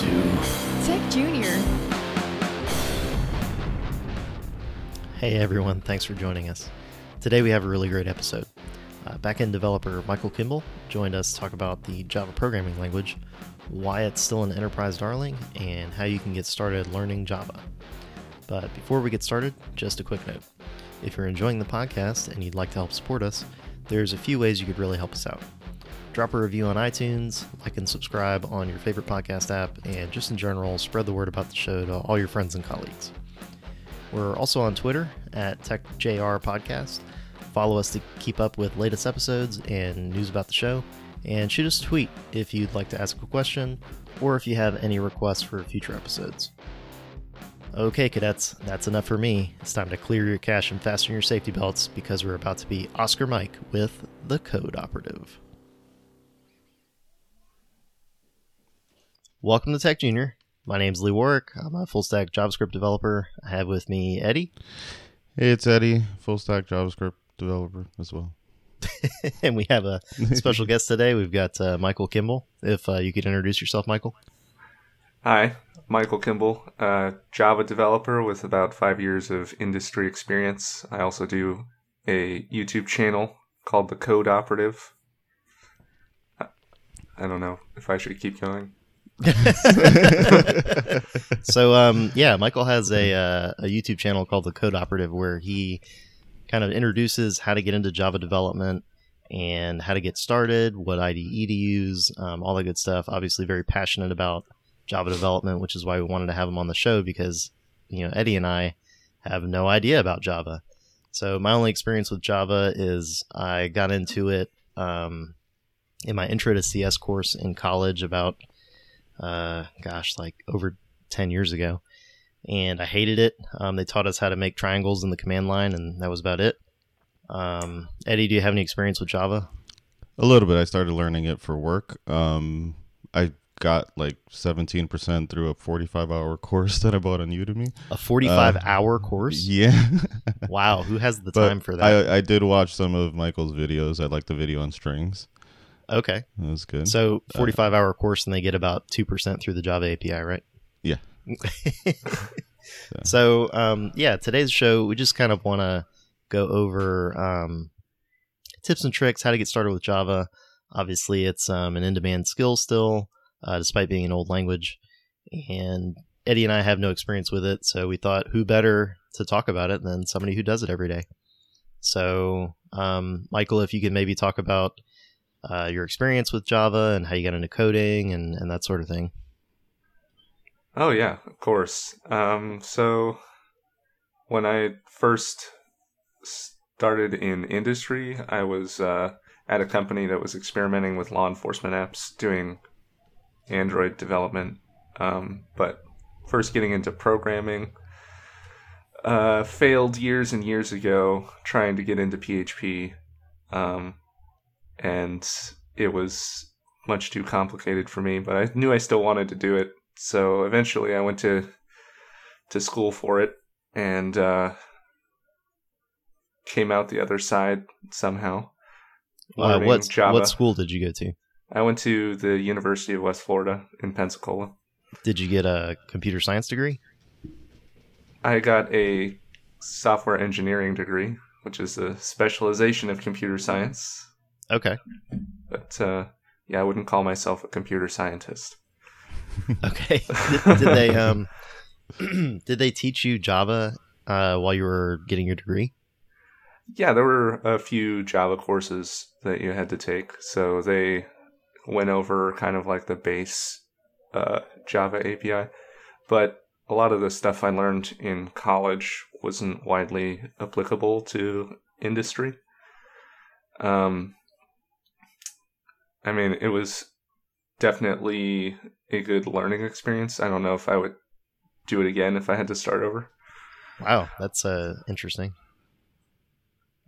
to Tech Junior. Hey everyone, thanks for joining us. Today we have a really great episode. Uh, backend developer Michael Kimball joined us to talk about the Java programming language, why it's still an enterprise darling, and how you can get started learning Java. But before we get started, just a quick note. If you're enjoying the podcast and you'd like to help support us, there's a few ways you could really help us out. Drop a review on iTunes, like and subscribe on your favorite podcast app, and just in general, spread the word about the show to all your friends and colleagues. We're also on Twitter at TechJR Podcast. Follow us to keep up with latest episodes and news about the show. And shoot us a tweet if you'd like to ask a question or if you have any requests for future episodes. Okay, cadets, that's enough for me. It's time to clear your cache and fasten your safety belts because we're about to be Oscar Mike with the Code Operative. Welcome to Tech Junior. My name's Lee Warwick. I'm a full stack JavaScript developer. I have with me Eddie, Hey, it's Eddie, full stack JavaScript developer as well. and we have a special guest today. We've got uh, Michael Kimball. If uh, you could introduce yourself, Michael. Hi, Michael Kimball, uh, Java developer with about five years of industry experience. I also do a YouTube channel called The Code Operative. I- I don't know if I should keep going. so um, yeah, Michael has a uh, a YouTube channel called the Code Operative where he kind of introduces how to get into Java development and how to get started, what IDE to use, um, all that good stuff. Obviously, very passionate about Java development, which is why we wanted to have him on the show because you know Eddie and I have no idea about Java. So my only experience with Java is I got into it um, in my intro to CS course in college about uh, gosh, like over 10 years ago. And I hated it. Um, they taught us how to make triangles in the command line, and that was about it. Um, Eddie, do you have any experience with Java? A little bit. I started learning it for work. Um, I got like 17% through a 45 hour course that I bought on Udemy. A 45 Uh, hour course? Yeah. Wow, who has the But time for that? I, I did watch some of Michael's videos. I like the video on strings. Okay. That was good. So 45 hour course, and they get about 2% through the Java API, right? Yeah. so, um, yeah, today's show, we just kind of want to go over um, tips and tricks, how to get started with Java. Obviously, it's um, an in demand skill still, uh, despite being an old language. And Eddie and I have no experience with it, so we thought who better to talk about it than somebody who does it every day. So, um, Michael, if you could maybe talk about uh, your experience with Java and how you got into coding and, and that sort of thing. Oh yeah, of course. Um, so when I first started in industry, I was uh, at a company that was experimenting with law enforcement apps, doing Android development. Um, but first getting into programming, uh, failed years and years ago trying to get into PHP, um, and it was much too complicated for me. But I knew I still wanted to do it, so eventually I went to to school for it and uh, came out the other side somehow. Uh, what, Java. what school did you go to? I went to the University of West Florida in Pensacola. Did you get a computer science degree? I got a software engineering degree, which is a specialization of computer science. Okay. But uh, yeah, I wouldn't call myself a computer scientist. Okay. did, did they um did they teach you Java uh, while you were getting your degree? Yeah, there were a few Java courses that you had to take. So they went over kind of like the base uh, Java API. But a lot of the stuff I learned in college wasn't widely applicable to industry. Um, I mean, it was definitely a good learning experience. I don't know if I would do it again if I had to start over. Wow, that's uh, interesting.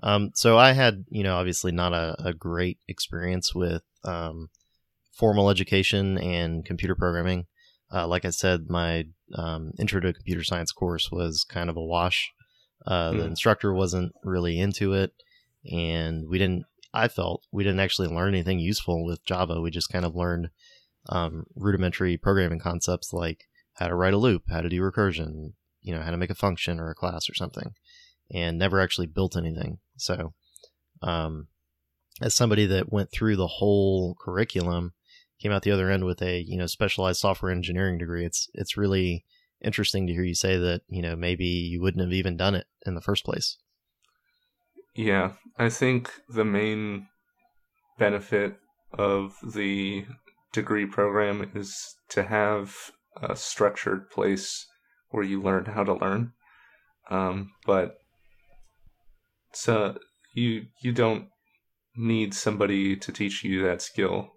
Um, so I had, you know, obviously not a, a great experience with um, formal education and computer programming. Uh, like I said, my um, intro to computer science course was kind of a wash. Uh, The Hmm. instructor wasn't really into it, and we didn't. I felt we didn't actually learn anything useful with Java. We just kind of learned um, rudimentary programming concepts like how to write a loop, how to do recursion, you know, how to make a function or a class or something, and never actually built anything. So, um, as somebody that went through the whole curriculum, came out the other end with a you know specialized software engineering degree, it's it's really interesting to hear you say that you know maybe you wouldn't have even done it in the first place. Yeah, I think the main benefit of the degree program is to have a structured place where you learn how to learn. Um, but so you you don't need somebody to teach you that skill.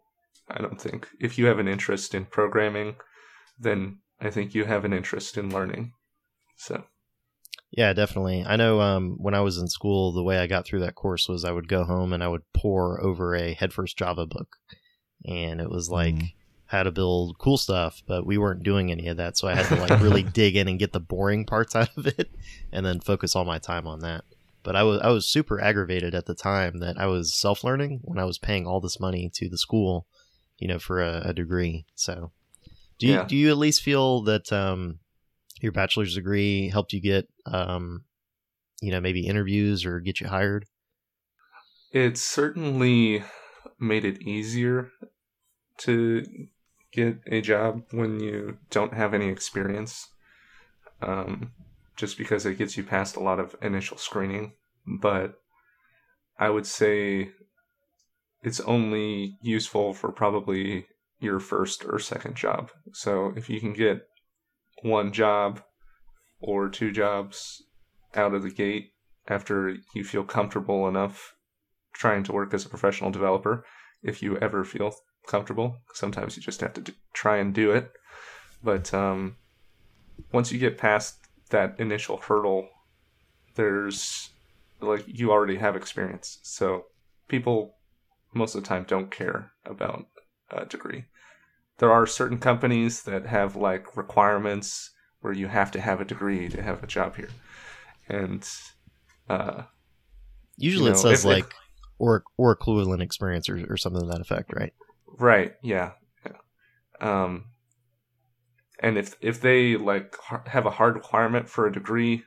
I don't think. If you have an interest in programming, then I think you have an interest in learning. So yeah, definitely. I know um, when I was in school, the way I got through that course was I would go home and I would pour over a Head First Java book, and it was like mm. how to build cool stuff, but we weren't doing any of that, so I had to like really dig in and get the boring parts out of it, and then focus all my time on that. But I was I was super aggravated at the time that I was self learning when I was paying all this money to the school, you know, for a, a degree. So, do you yeah. do you at least feel that um, your bachelor's degree helped you get um, you know maybe interviews or get you hired? It certainly made it easier to get a job when you don't have any experience. Um, just because it gets you past a lot of initial screening. But I would say it's only useful for probably your first or second job. So if you can get one job or two jobs out of the gate after you feel comfortable enough trying to work as a professional developer, if you ever feel comfortable, sometimes you just have to do, try and do it. But um, once you get past that initial hurdle, there's like you already have experience. So people most of the time don't care about a degree. There are certain companies that have like requirements where you have to have a degree to have a job here. And uh, usually you know, it says if, like if, or or equivalent experience or, or something to that effect, right? Right. Yeah. yeah. Um, and if if they like have a hard requirement for a degree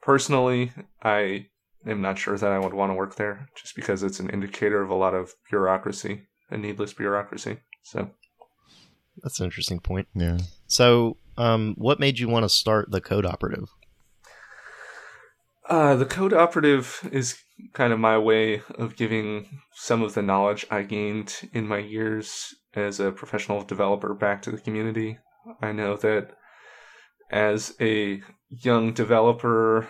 personally i am not sure that i would want to work there just because it's an indicator of a lot of bureaucracy and needless bureaucracy so that's an interesting point yeah so um, what made you want to start the code operative uh, the code operative is kind of my way of giving some of the knowledge I gained in my years as a professional developer back to the community. I know that as a young developer,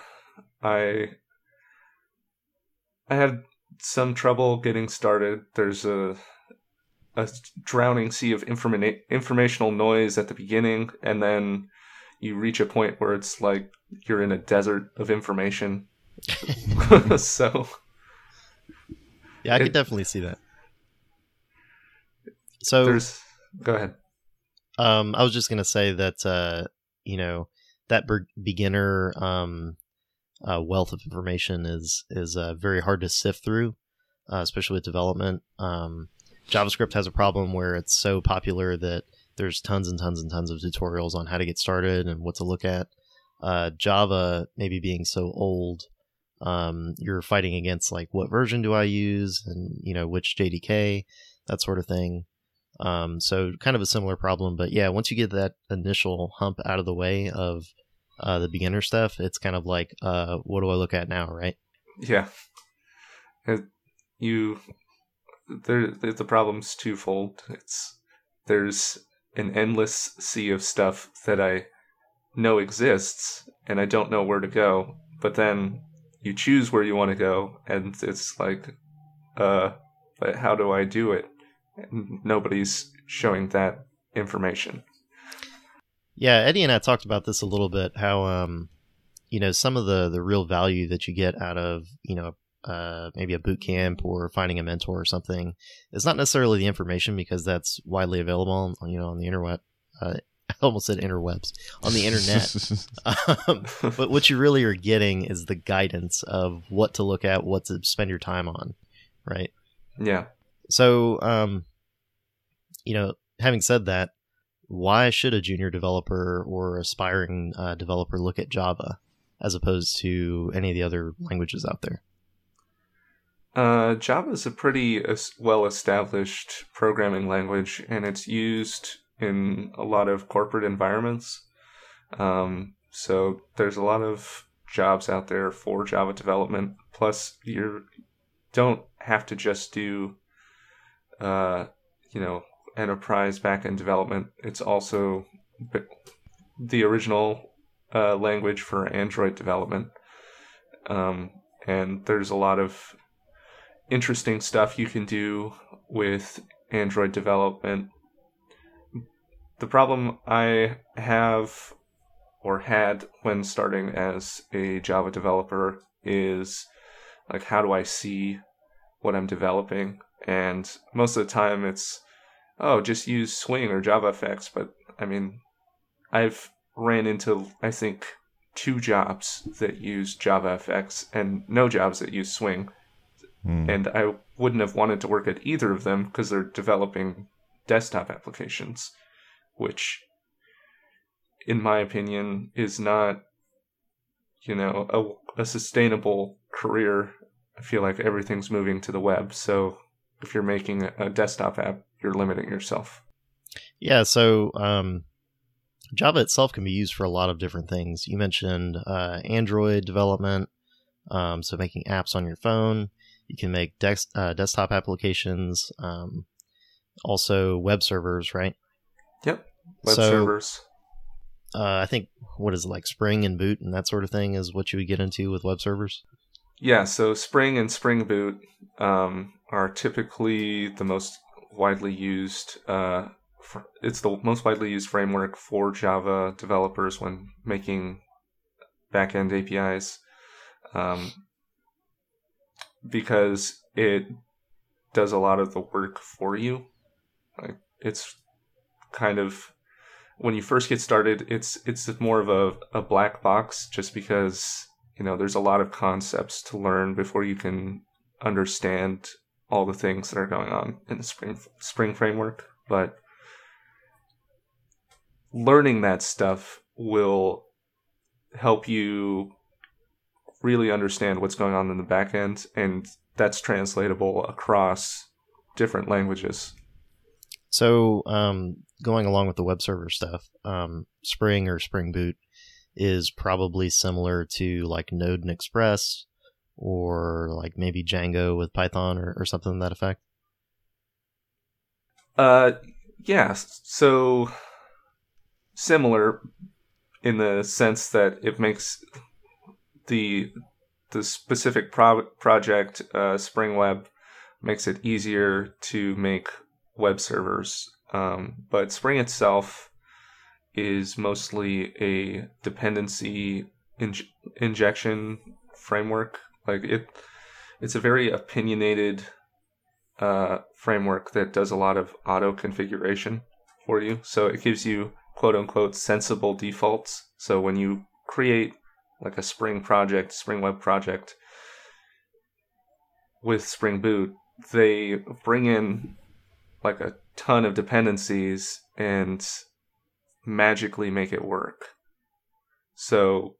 I I had some trouble getting started. There's a a drowning sea of informa- informational noise at the beginning, and then you reach a point where it's like you're in a desert of information. so, yeah, I it, could definitely see that. So there's go ahead. Um, I was just gonna say that uh, you know that be- beginner um, uh, wealth of information is is uh, very hard to sift through, uh, especially with development. Um, JavaScript has a problem where it's so popular that there's tons and tons and tons of tutorials on how to get started and what to look at. Uh, Java, maybe being so old, um, you're fighting against like what version do I use and you know which JDK, that sort of thing. Um, so kind of a similar problem, but yeah, once you get that initial hump out of the way of uh, the beginner stuff, it's kind of like, uh, what do I look at now, right? Yeah, you there. The problem's twofold. It's there's an endless sea of stuff that I know exists, and I don't know where to go. But then you choose where you want to go, and it's like, uh, but how do I do it? nobody's showing that information. Yeah, Eddie and I talked about this a little bit. How um, you know, some of the the real value that you get out of you know uh, maybe a boot camp or finding a mentor or something is not necessarily the information because that's widely available, you know, on the internet. Uh, I almost said interwebs on the internet. um, but what you really are getting is the guidance of what to look at, what to spend your time on, right? Yeah. So, um, you know, having said that, why should a junior developer or aspiring uh, developer look at Java as opposed to any of the other languages out there? Uh, Java is a pretty well established programming language, and it's used in a lot of corporate environments. Um, so there's a lot of jobs out there for Java development. Plus, you don't have to just do, uh, you know, enterprise backend development. It's also the original uh, language for Android development. Um, and there's a lot of interesting stuff you can do with Android development. The problem I have or had when starting as a Java developer is like how do I see what I'm developing? And most of the time it's oh just use Swing or JavaFX, but I mean I've ran into I think two jobs that use JavaFX and no jobs that use Swing. Mm. And I wouldn't have wanted to work at either of them because they're developing desktop applications, which, in my opinion, is not, you know, a, a sustainable career. I feel like everything's moving to the web. So if you're making a desktop app, you're limiting yourself. Yeah. So, um, Java itself can be used for a lot of different things. You mentioned uh, Android development, um, so making apps on your phone. You can make dex- uh, desktop applications, um, also web servers, right? Yep, web so, servers. Uh, I think what is it, like Spring and Boot and that sort of thing is what you would get into with web servers. Yeah, so Spring and Spring Boot um, are typically the most widely used. Uh, it's the most widely used framework for Java developers when making backend APIs. Um, because it does a lot of the work for you. Like it's kind of when you first get started, it's it's more of a, a black box just because you know there's a lot of concepts to learn before you can understand all the things that are going on in the spring spring framework. But learning that stuff will help you really understand what's going on in the back end, and that's translatable across different languages. So, um, going along with the web server stuff, um, Spring or Spring Boot is probably similar to like Node and Express, or like maybe Django with Python or, or something to that effect. Uh, yeah. So similar in the sense that it makes the the specific pro- project uh, Spring Web makes it easier to make web servers, um, but Spring itself is mostly a dependency injection framework. Like it, it's a very opinionated uh, framework that does a lot of auto configuration for you. So it gives you quote unquote sensible defaults. So when you create like a Spring project, Spring Web project with Spring Boot, they bring in like a ton of dependencies and magically make it work. So,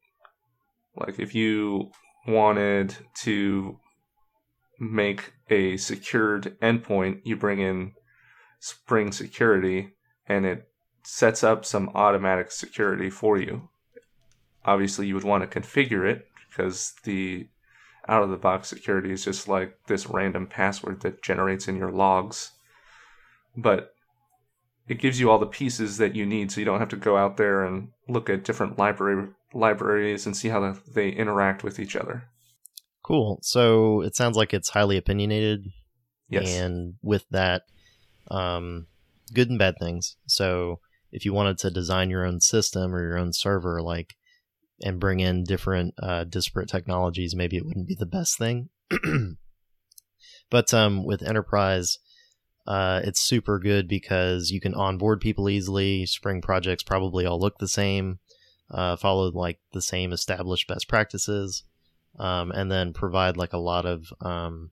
like if you wanted to make a secured endpoint, you bring in Spring Security and it sets up some automatic security for you obviously you would want to configure it because the out of the box security is just like this random password that generates in your logs. But it gives you all the pieces that you need so you don't have to go out there and look at different library libraries and see how they interact with each other. Cool. So it sounds like it's highly opinionated. Yes. And with that, um, good and bad things. So if you wanted to design your own system or your own server, like and bring in different uh, disparate technologies, maybe it wouldn't be the best thing. but um, with enterprise, uh, it's super good because you can onboard people easily. Spring projects probably all look the same, uh, follow like the same established best practices, um, and then provide like a lot of um,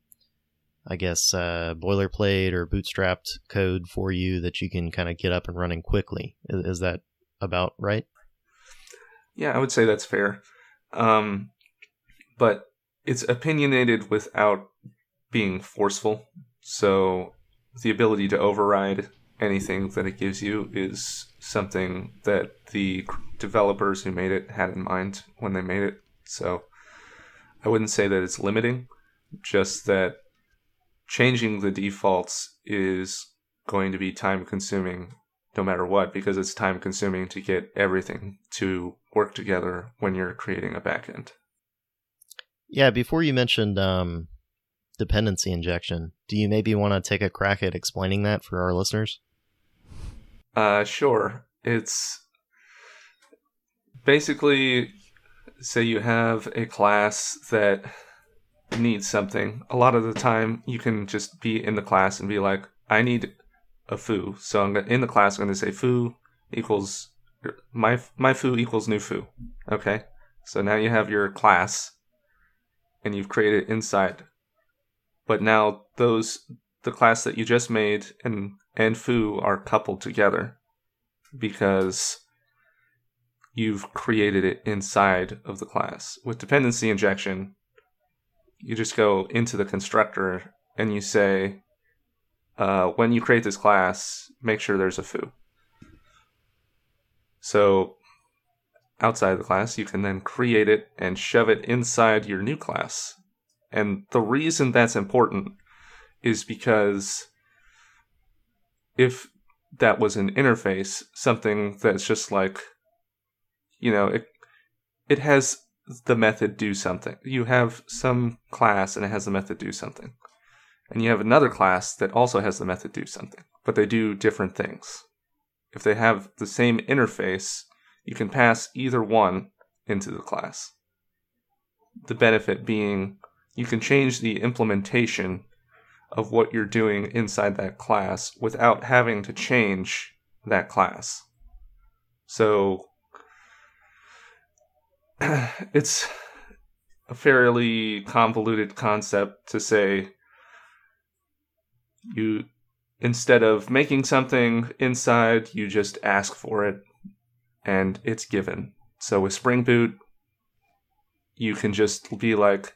I guess, uh, boilerplate or bootstrapped code for you that you can kind of get up and running quickly. Is, is that about right? Yeah, I would say that's fair. Um, but it's opinionated without being forceful. So the ability to override anything that it gives you is something that the developers who made it had in mind when they made it. So I wouldn't say that it's limiting, just that changing the defaults is going to be time consuming no matter what because it's time consuming to get everything to work together when you're creating a backend. Yeah, before you mentioned um, dependency injection, do you maybe want to take a crack at explaining that for our listeners? Uh, sure. It's basically say you have a class that needs something. A lot of the time, you can just be in the class and be like, I need a foo. So I'm gonna, in the class, I'm going to say foo equals my my foo equals new foo. Okay. So now you have your class, and you've created inside. But now those the class that you just made and and foo are coupled together because you've created it inside of the class. With dependency injection, you just go into the constructor and you say, uh, when you create this class, make sure there's a foo. So outside the class, you can then create it and shove it inside your new class. And the reason that's important is because if that was an interface, something that's just like, you know, it, it has the method do something. You have some class and it has the method do something. And you have another class that also has the method do something, but they do different things. If they have the same interface, you can pass either one into the class. The benefit being you can change the implementation of what you're doing inside that class without having to change that class. So it's a fairly convoluted concept to say you instead of making something inside, you just ask for it and it's given. So with Spring Boot, you can just be like,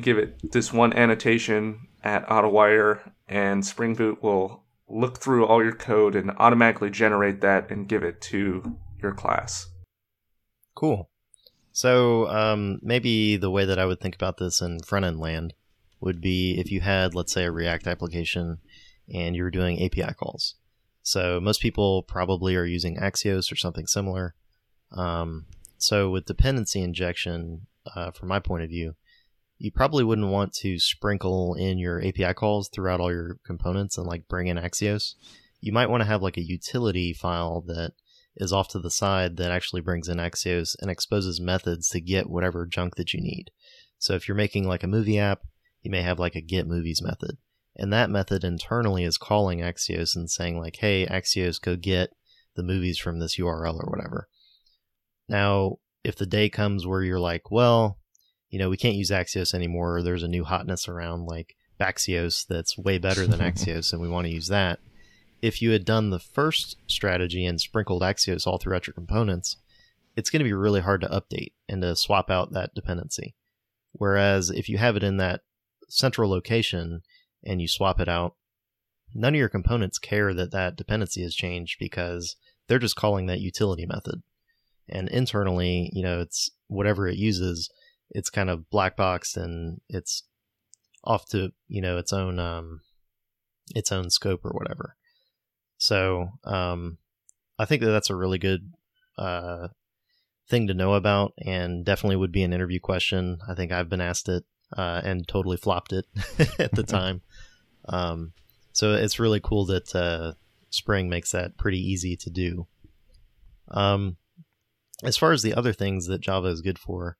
give it this one annotation at AutoWire, and Spring Boot will look through all your code and automatically generate that and give it to your class. Cool. So um, maybe the way that I would think about this in front end land would be if you had, let's say, a React application and you were doing API calls. So most people probably are using Axios or something similar. Um, so with dependency injection, uh, from my point of view, you probably wouldn't want to sprinkle in your API calls throughout all your components and like bring in Axios. You might want to have like a utility file that is off to the side that actually brings in Axios and exposes methods to get whatever junk that you need. So if you're making like a movie app, you may have like a get movies method. And that method internally is calling Axios and saying like, hey, Axios, go get the movies from this URL or whatever. Now, if the day comes where you're like, well, you know, we can't use Axios anymore, or there's a new hotness around like Baxios that's way better than Axios, and we want to use that. If you had done the first strategy and sprinkled Axios all throughout your components, it's going to be really hard to update and to swap out that dependency. Whereas if you have it in that central location and you swap it out, none of your components care that that dependency has changed because they're just calling that utility method. And internally, you know, it's whatever it uses, it's kind of black boxed and it's off to, you know, its own um its own scope or whatever. So, um I think that that's a really good uh thing to know about and definitely would be an interview question. I think I've been asked it uh, and totally flopped it at the time. Um, so it's really cool that uh, Spring makes that pretty easy to do. Um, as far as the other things that Java is good for,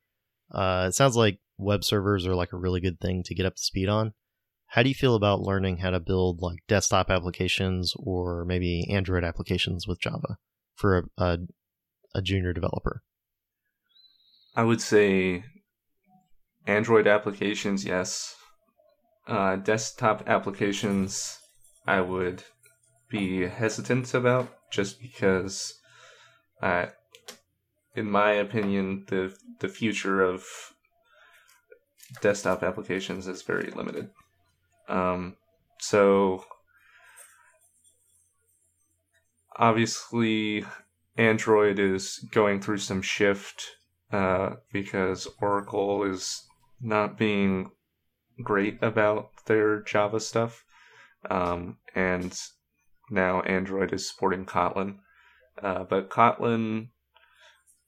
uh, it sounds like web servers are like a really good thing to get up to speed on. How do you feel about learning how to build like desktop applications or maybe Android applications with Java for a, a, a junior developer? I would say Android applications, yes. Uh, desktop applications, I would be hesitant about just because, uh, in my opinion, the the future of desktop applications is very limited. Um, so obviously, Android is going through some shift uh, because Oracle is not being great about their Java stuff. Um, and now Android is supporting Kotlin. Uh, but Kotlin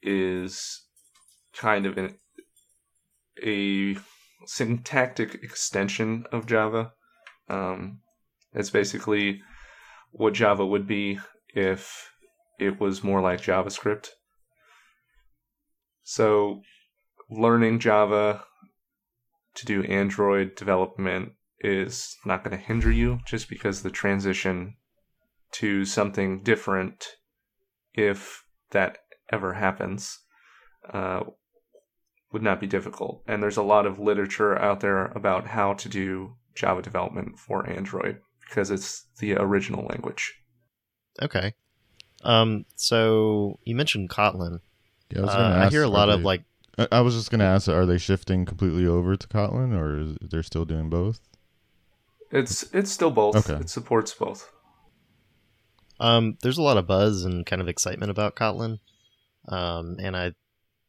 is kind of an, a syntactic extension of Java. Um, it's basically what Java would be if it was more like JavaScript. So, learning Java to do Android development is not going to hinder you just because the transition to something different, if that ever happens, uh, would not be difficult. And there's a lot of literature out there about how to do Java development for Android because it's the original language. Okay. Um, so you mentioned Kotlin. Yeah, I, Uh, I hear a lot of like I, I was just gonna ask, are they shifting completely over to Kotlin, or is, they're still doing both? It's it's still both. Okay. It supports both. Um, there's a lot of buzz and kind of excitement about Kotlin. Um, and I,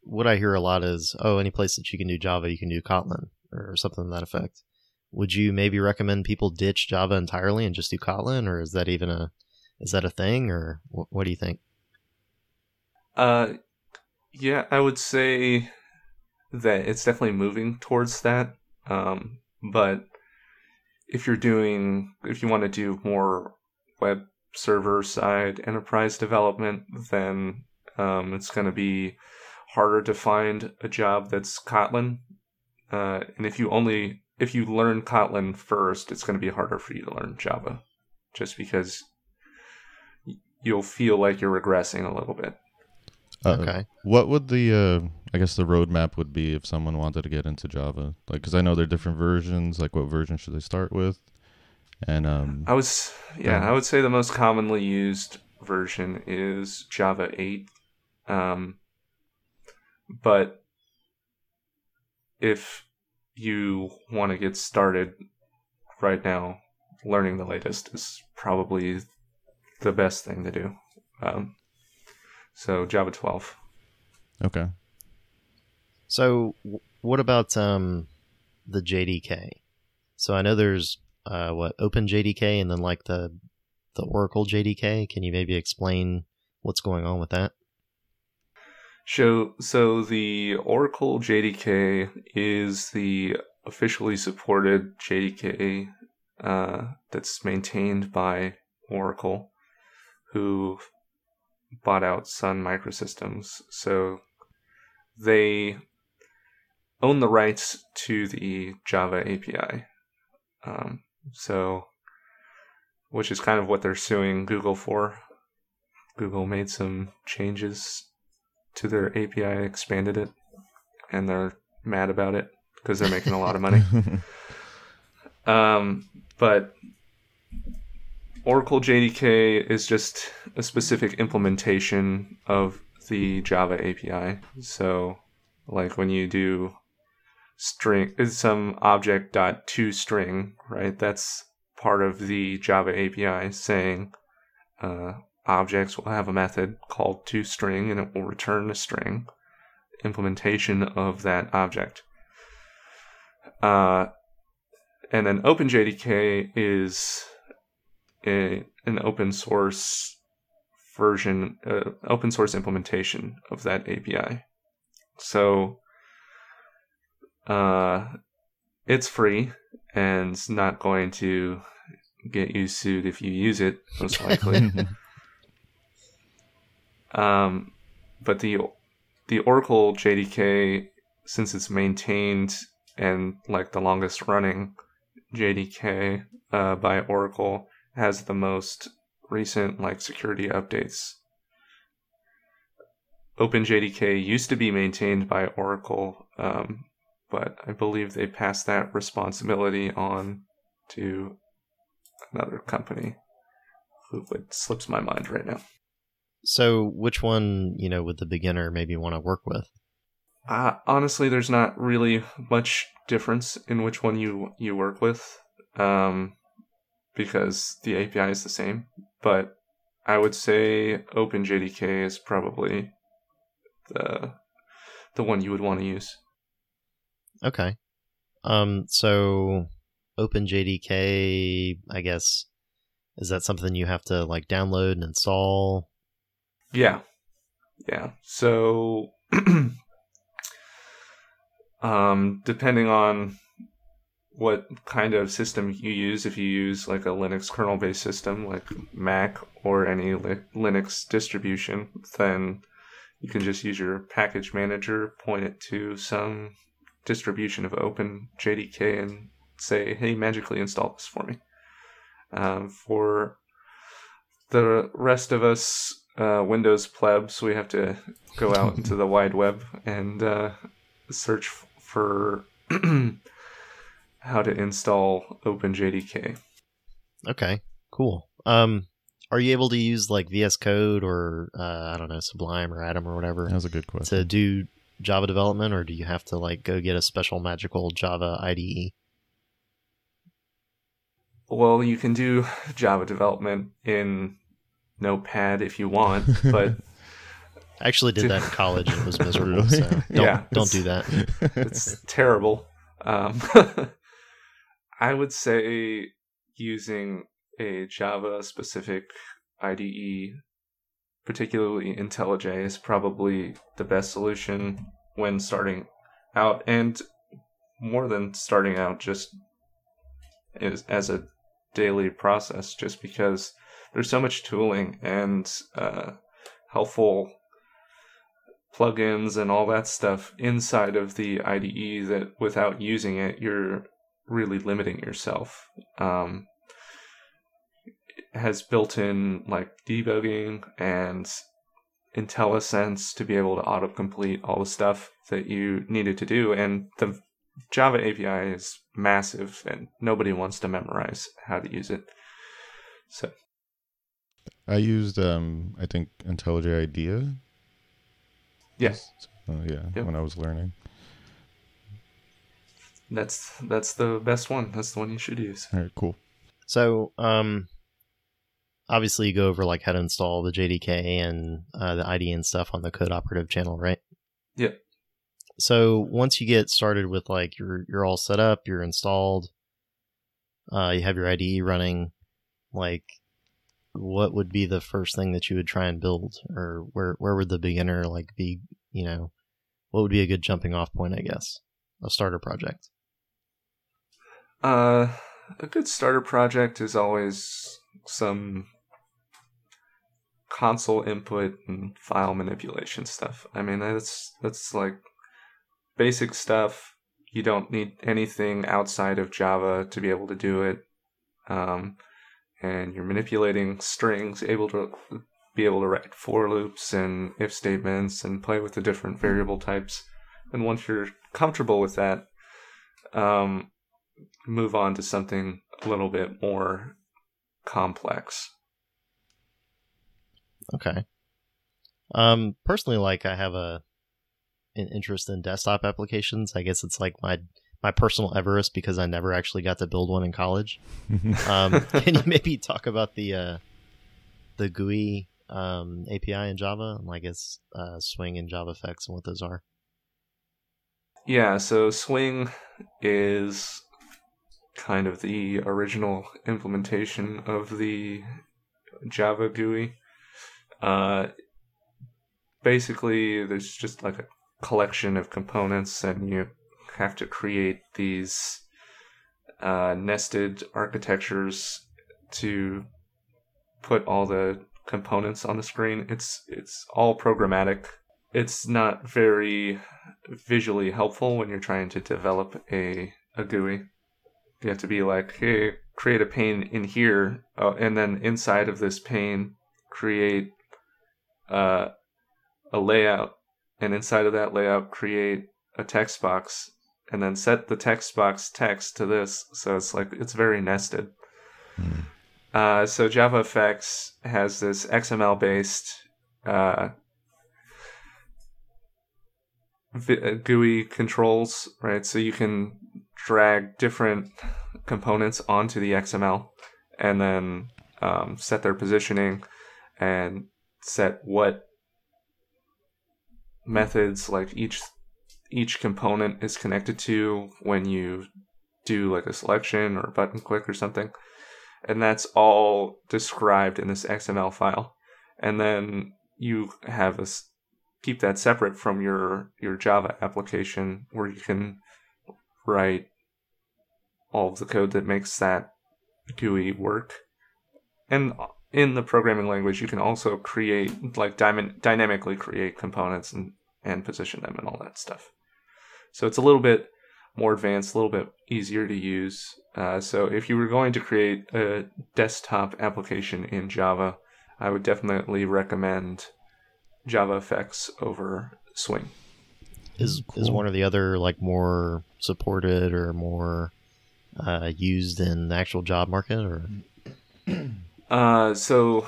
what I hear a lot is, oh, any place that you can do Java, you can do Kotlin or something to that effect. Would you maybe recommend people ditch Java entirely and just do Kotlin, or is that even a, is that a thing, or wh- what do you think? Uh, yeah, I would say that it's definitely moving towards that. Um, but if you're doing, if you want to do more web server side enterprise development, then um, it's going to be harder to find a job that's Kotlin. Uh, and if you only if you learn Kotlin first, it's going to be harder for you to learn Java, just because you'll feel like you're regressing a little bit. Uh, okay. What would the uh, I guess the roadmap would be if someone wanted to get into Java? Like, because I know there are different versions. Like, what version should they start with? And um, I was yeah, Yeah. I would say the most commonly used version is Java 8. Um, but if you want to get started right now, learning the latest is probably the best thing to do. Um, so Java 12. okay, So, w- what about um, the JDK? So I know there's uh, what Open JDK and then like the the Oracle JDK. Can you maybe explain what's going on with that? So, so the Oracle JDK is the officially supported JDK uh, that's maintained by Oracle, who bought out Sun Microsystems. So they own the rights to the Java API. Um, so, which is kind of what they're suing Google for. Google made some changes to their API, expanded it, and they're mad about it because they're making a lot of money. Um, but Oracle JDK is just a specific implementation of the Java API. So, like when you do string, is some object dot to string, right? That's part of the Java API saying uh, objects will have a method called to string and it will return a string implementation of that object. Uh, and then OpenJDK is a, an open source version, uh, open source implementation of that API. So uh, it's free and it's not going to get you sued if you use it, most likely. Um, but the the Oracle JDK, since it's maintained and like the longest running JDK uh, by Oracle, has the most recent like security updates. OpenJDK used to be maintained by Oracle, um, but I believe they passed that responsibility on to another company who it slips my mind right now. So, which one, you know, would the beginner maybe want to work with? Uh, honestly, there's not really much difference in which one you you work with, um, because the API is the same. But I would say OpenJDK is probably the the one you would want to use. Okay. Um. So, OpenJDK, I guess, is that something you have to like download and install? Yeah, yeah. So, um, depending on what kind of system you use, if you use like a Linux kernel based system like Mac or any li- Linux distribution, then you can just use your package manager, point it to some distribution of open jdk and say, hey, magically install this for me. Um, for the rest of us uh, Windows plebs, we have to go out into the wide web and uh, search for how to install OpenJDK. Okay, cool. Um, are you able to use like VS Code or uh, I don't know Sublime or Atom or whatever That's a good question. to do Java development, or do you have to like go get a special magical Java? IDE? Well, you can do Java development in Notepad if you want, but I actually did that in college and it was miserable. Really? So don't Yeah, don't do that. it's terrible. Um, I would say using a Java specific IDE, particularly IntelliJ, is probably the best solution when starting out, and more than starting out, just as, as a daily process, just because there's so much tooling and uh, helpful plugins and all that stuff inside of the IDE that without using it, you're really limiting yourself. Um, has built in like debugging and IntelliSense to be able to autocomplete all the stuff that you needed to do. And the Java API is massive and nobody wants to memorize how to use it. So, I used, um, I think, IntelliJ IDEA. yes, Uh, yeah, Yep. when I was learning. That's that's the best one. That's the one you should use. All right, cool. So, um, obviously you go over like how to install the JDK and uh, the IDE and stuff on the Code Operative channel, right? Yeah. So once you get started with like you're you're all set up, you're installed, uh, you have your IDE running, like what would be the first thing that you would try and build, or where where would the beginner like be? You know, what would be a good jumping off point? I guess a starter project. Uh, a good starter project is always some console input and file manipulation stuff. I mean, that's that's like basic stuff. You don't need anything outside of Java to be able to do it. Um, and you're manipulating strings, able to be able to write for loops and if statements and play with the different variable types. And once you're comfortable with that, um, move on to something a little bit more complex. Okay. Um, personally, like I have a an interest in desktop applications. I guess it's like my my personal Everest because I never actually got to build one in college. Um, can you maybe talk about the uh, the GUI um, API in Java and like its uh, Swing and JavaFX and what those are? Yeah, so Swing is kind of the original implementation of the Java GUI. Uh, basically, there's just like a collection of components, and you have to create these uh, nested architectures to put all the components on the screen. It's it's all programmatic. It's not very visually helpful when you're trying to develop a a GUI. You have to be like, hey, create a pane in here, uh, and then inside of this pane, create uh, a layout, and inside of that layout, create a text box, and then set the text box text to this. So it's like it's very nested. Hmm. Uh, so JavaFX has this XML based uh, uh, GUI controls, right? So you can drag different components onto the XML and then um, set their positioning and set what methods like each each component is connected to when you do like a selection or a button click or something and that's all described in this XML file. And then you have a keep that separate from your your Java application where you can write all of the code that makes that GUI work. And in the programming language, you can also create like dyma- dynamically create components and and position them and all that stuff. So it's a little bit more advanced, a little bit easier to use. Uh, so if you were going to create a desktop application in Java, I would definitely recommend JavaFX over Swing. Is is one or the other like more supported or more uh, used in the actual job market or Uh, so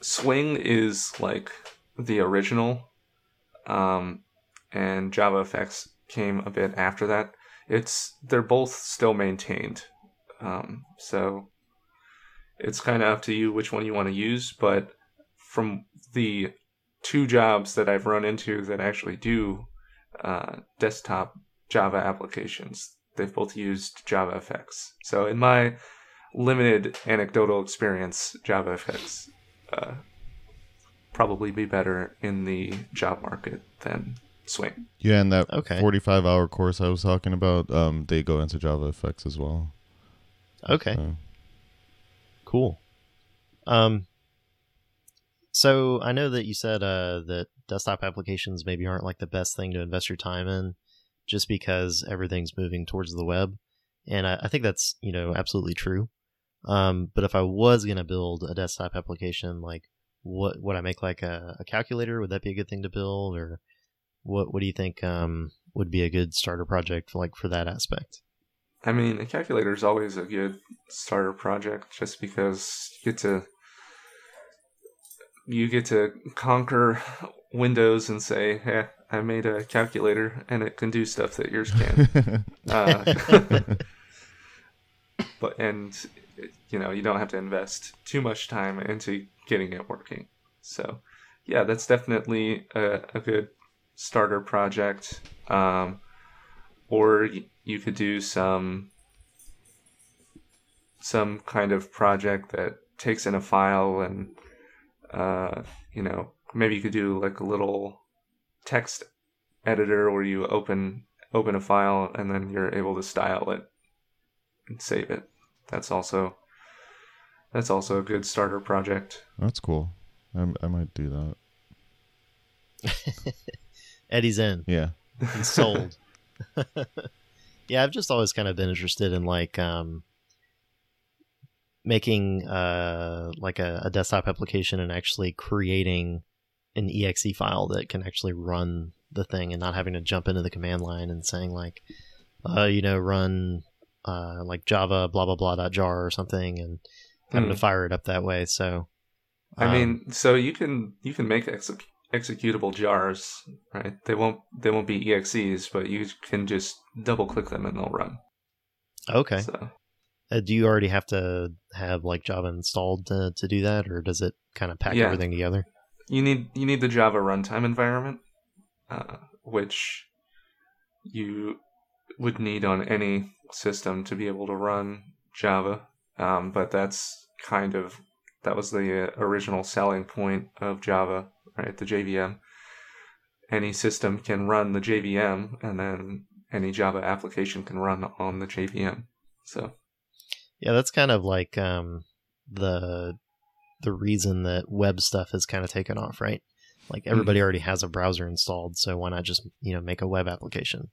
Swing is like the original, um, and JavaFX came a bit after that. It's they're both still maintained, um, so it's kind of up to you which one you want to use. But from the two jobs that I've run into that actually do uh, desktop Java applications, they've both used JavaFX. So in my limited anecdotal experience, JavaFX uh, probably be better in the job market than Swing. Yeah, and that Okay. 45 hour course I was talking about, um, they go into JavaFX as well. okay So, cool um so i know that you said uh that desktop applications maybe aren't like the best thing to invest your time in just because everything's moving towards the web and i, I think that's you know absolutely true. Um but if i was going to build a desktop application like what would i make like a, a calculator? Would that be a good thing to build or what what do you think um would be a good starter project like for that aspect? I mean, a calculator is always a good starter project just because you get to you get to conquer Windows and say, "Hey, I made a calculator and it can do stuff that yours can." uh, but and you know you don't have to invest too much time into getting it working so yeah that's definitely a, a good starter project um, or y- you could do some some kind of project that takes in a file and uh, you know maybe you could do like a little text editor where you open open a file and then you're able to style it and save it. That's also that's also a good starter project. That's cool. I, I might do that. eddie's in Yeah. He's sold. yeah, I've just always kind of been interested in like um, making uh, like a, a desktop application and actually creating an exe file that can actually run the thing and not having to jump into the command line and saying like, uh, you know, run uh, like Java blah blah blah dot jar or something and having Hmm. to fire it up that way. So, I um, mean, so you can you can make exe- executable jars, right? They won't they won't be exes, but you can just double click them and they'll run. okay. So Uh, do you already have to have like Java installed to, to do that, or does it kind of pack Yeah. everything together? you need you need the Java runtime environment, uh, which you would need on any system to be able to run Java. Um, but that's kind of that was the uh, original selling point of Java, right? The JVM. Any system can run the JVM, and then any Java application can run on the JVM. So Yeah, that's kind of like um, the the reason that web stuff has kind of taken off, right? Like everybody already has a browser installed, so why not just you know make a web application?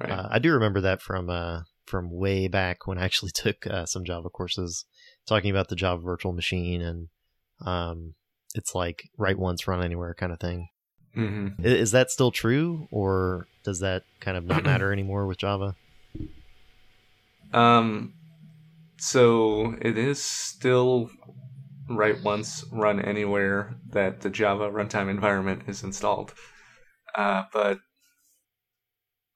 right, Uh, I do remember that from uh, from way back when I actually took uh, some Java courses, talking about the Java Virtual Machine, and um, it's like write once, run anywhere kind of thing. hmm I- Is that still true, or does that kind of not matter anymore with Java? Um, so it is still write once, run anywhere that the Java runtime environment is installed. Uh, but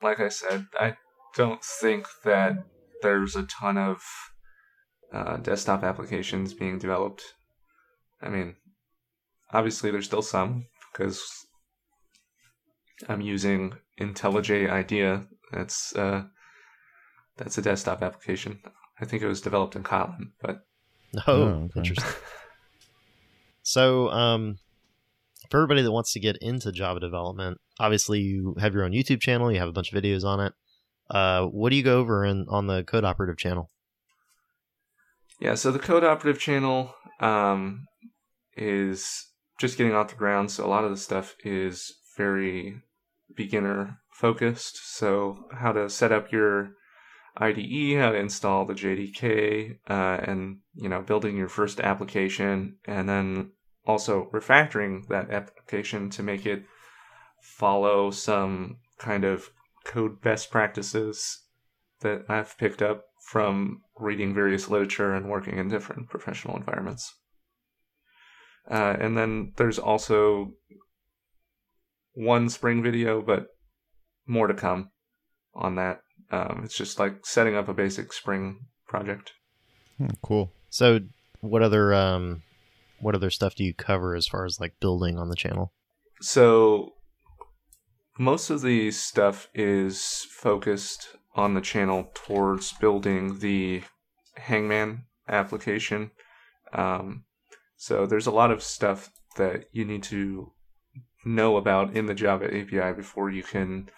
like I said, I don't think that there's a ton of uh, desktop applications being developed. I mean, obviously there's still some because I'm using IntelliJ IDEA. That's uh, that's a desktop application. I think it was developed in Kotlin, but No, Oh, okay. interesting. So, um, for everybody that wants to get into Java development, obviously you have your own YouTube channel. You have a bunch of videos on it. Uh, what do you go over in on the Code Operative channel? yeah. So the Code Operative channel um, is just getting off the ground. So a lot of the stuff is very beginner focused. So how to set up your IDE, how to install the JDK, uh, and you know building your first application, and then also refactoring that application to make it follow some kind of code best practices that I've picked up from reading various literature and working in different professional environments. Uh, and then there's also one spring video, but more to come on that. Um, it's just like setting up a basic spring project. Hmm, cool. So, what other um, what other stuff do you cover as far as like building on the channel? So most of the stuff is focused on the channel towards building the Hangman application. Um, so there's a lot of stuff that you need to know about in the Java API before you can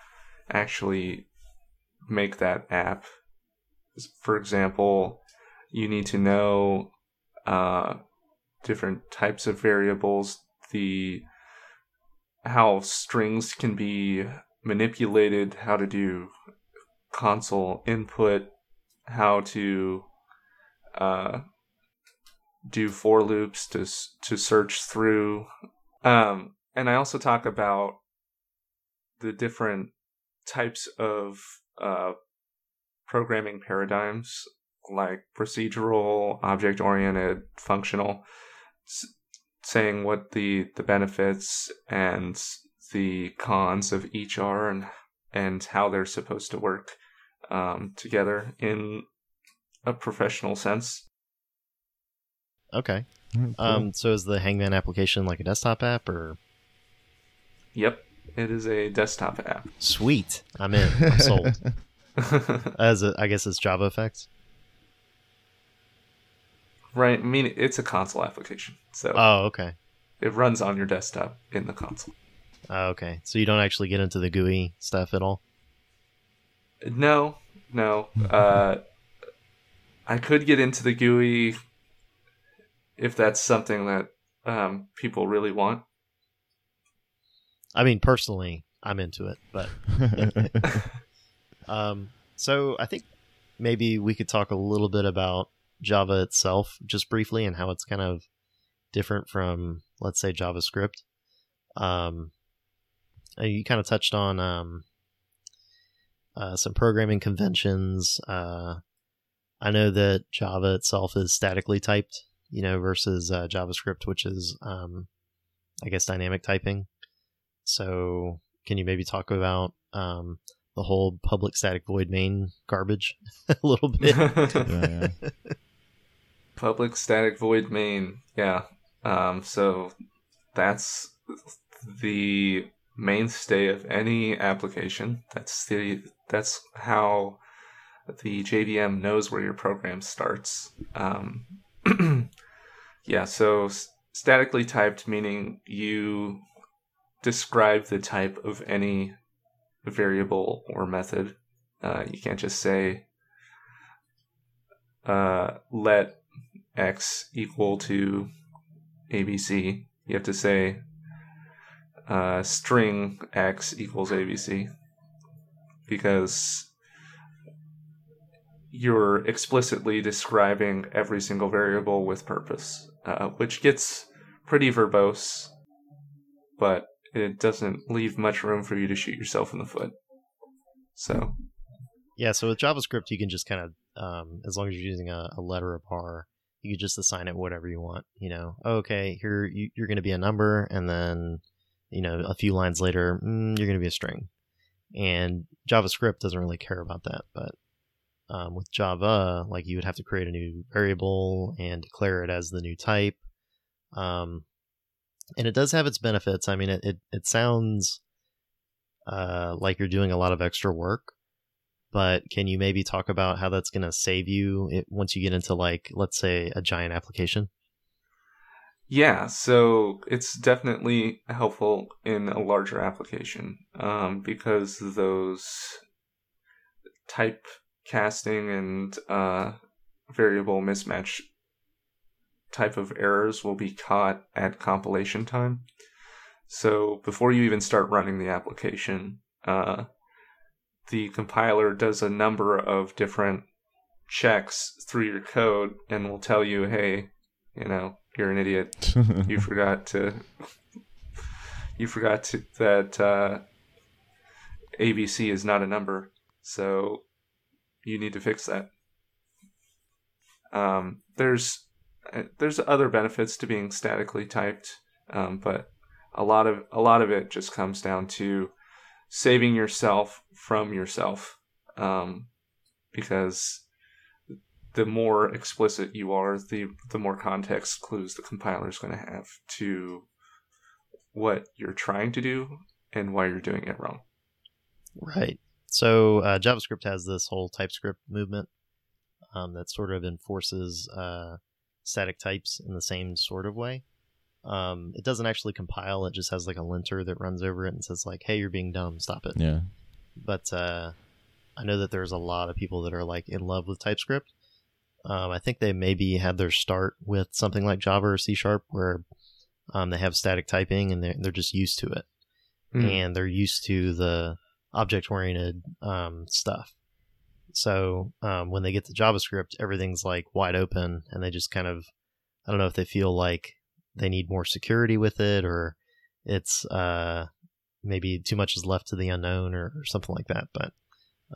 actually make that app. For example, you need to know uh, different types of variables, the how strings can be manipulated, how to do console input, how to uh, do for loops to to search through, um, and I also talk about the different types of uh, programming paradigms like procedural, object oriented, functional, s- saying what the the benefits and the cons of each are and and how they're supposed to work um, together in a professional sense. Okay. Cool. Um, so is the Hangman application like a desktop app or Yep, it is a desktop app. sweet? I'm in. I'm sold. As a, I guess it's JavaFX. right. I mean, it's a console application, so Oh, okay. it runs on your desktop in the console. Oh, okay. So you don't actually get into the GUI stuff at all. No, no. Uh, I could get into the GUI if that's something that um, people really want. I mean, personally, I'm into it, but um, so I think maybe we could talk a little bit about Java itself, just briefly, and how it's kind of different from, let's say, JavaScript. Um, you kind of touched on um, uh, some programming conventions. Uh, I know that Java itself is statically typed, you know, versus uh, JavaScript, which is, um, I guess, dynamic typing. So, can you maybe talk about um, the whole public static void main garbage a little bit? yeah, yeah. Public static void main. Yeah. Um, so that's the mainstay of any application. That's the that's how the JVM knows where your program starts. Um, yeah. So s- statically typed meaning you describe the type of any variable or method. Uh, you can't just say uh, let x equal to abc. You have to say uh, string x equals abc because you're explicitly describing every single variable with purpose, uh, which gets pretty verbose, but it doesn't leave much room for you to shoot yourself in the foot. So, yeah. So with JavaScript, you can just kind of, um, as long as you're using a, a letter or bar, you can just assign it whatever you want. You know, okay, here you, are going to be a number, and then you know a few lines later, mm, you're going to be a string. And JavaScript doesn't really care about that, but um, with Java, like you would have to create a new variable and declare it as the new type. Um, and it does have its benefits. I mean, it it, it sounds uh, like you're doing a lot of extra work, but can you maybe talk about how that's going to save you it, once you get into like, let's say, a giant application? Yeah, so it's definitely helpful in a larger application um, because those type casting and uh, variable mismatch type of errors will be caught at compilation time. So before you even start running the application, uh, the compiler does a number of different checks through your code and will tell you, hey, you know, you're an idiot. you forgot to. You forgot to, that uh, ABC is not a number, so you need to fix that. Um, there's there's other benefits to being statically typed, um, but a lot of a lot of it just comes down to saving yourself from yourself, um, because the more explicit you are, the the more context clues the compiler is going to have to what you're trying to do and why you're doing it wrong. Right. So uh, JavaScript has this whole TypeScript movement um, that sort of enforces uh, static types in the same sort of way. Um, it doesn't actually compile; it just has like a linter that runs over it and says like, "Hey, you're being dumb. Stop it." Yeah. But uh, I know that there's a lot of people that are like in love with TypeScript. Um, I think they maybe had their start with something like Java or C Sharp, where um, they have static typing and they're they're just used to it, mm. and they're used to the object oriented um, stuff. So um, when they get to JavaScript, everything's like wide open, and they just kind of, I don't know if they feel like they need more security with it, or it's uh, maybe too much is left to the unknown, or, or something like that. But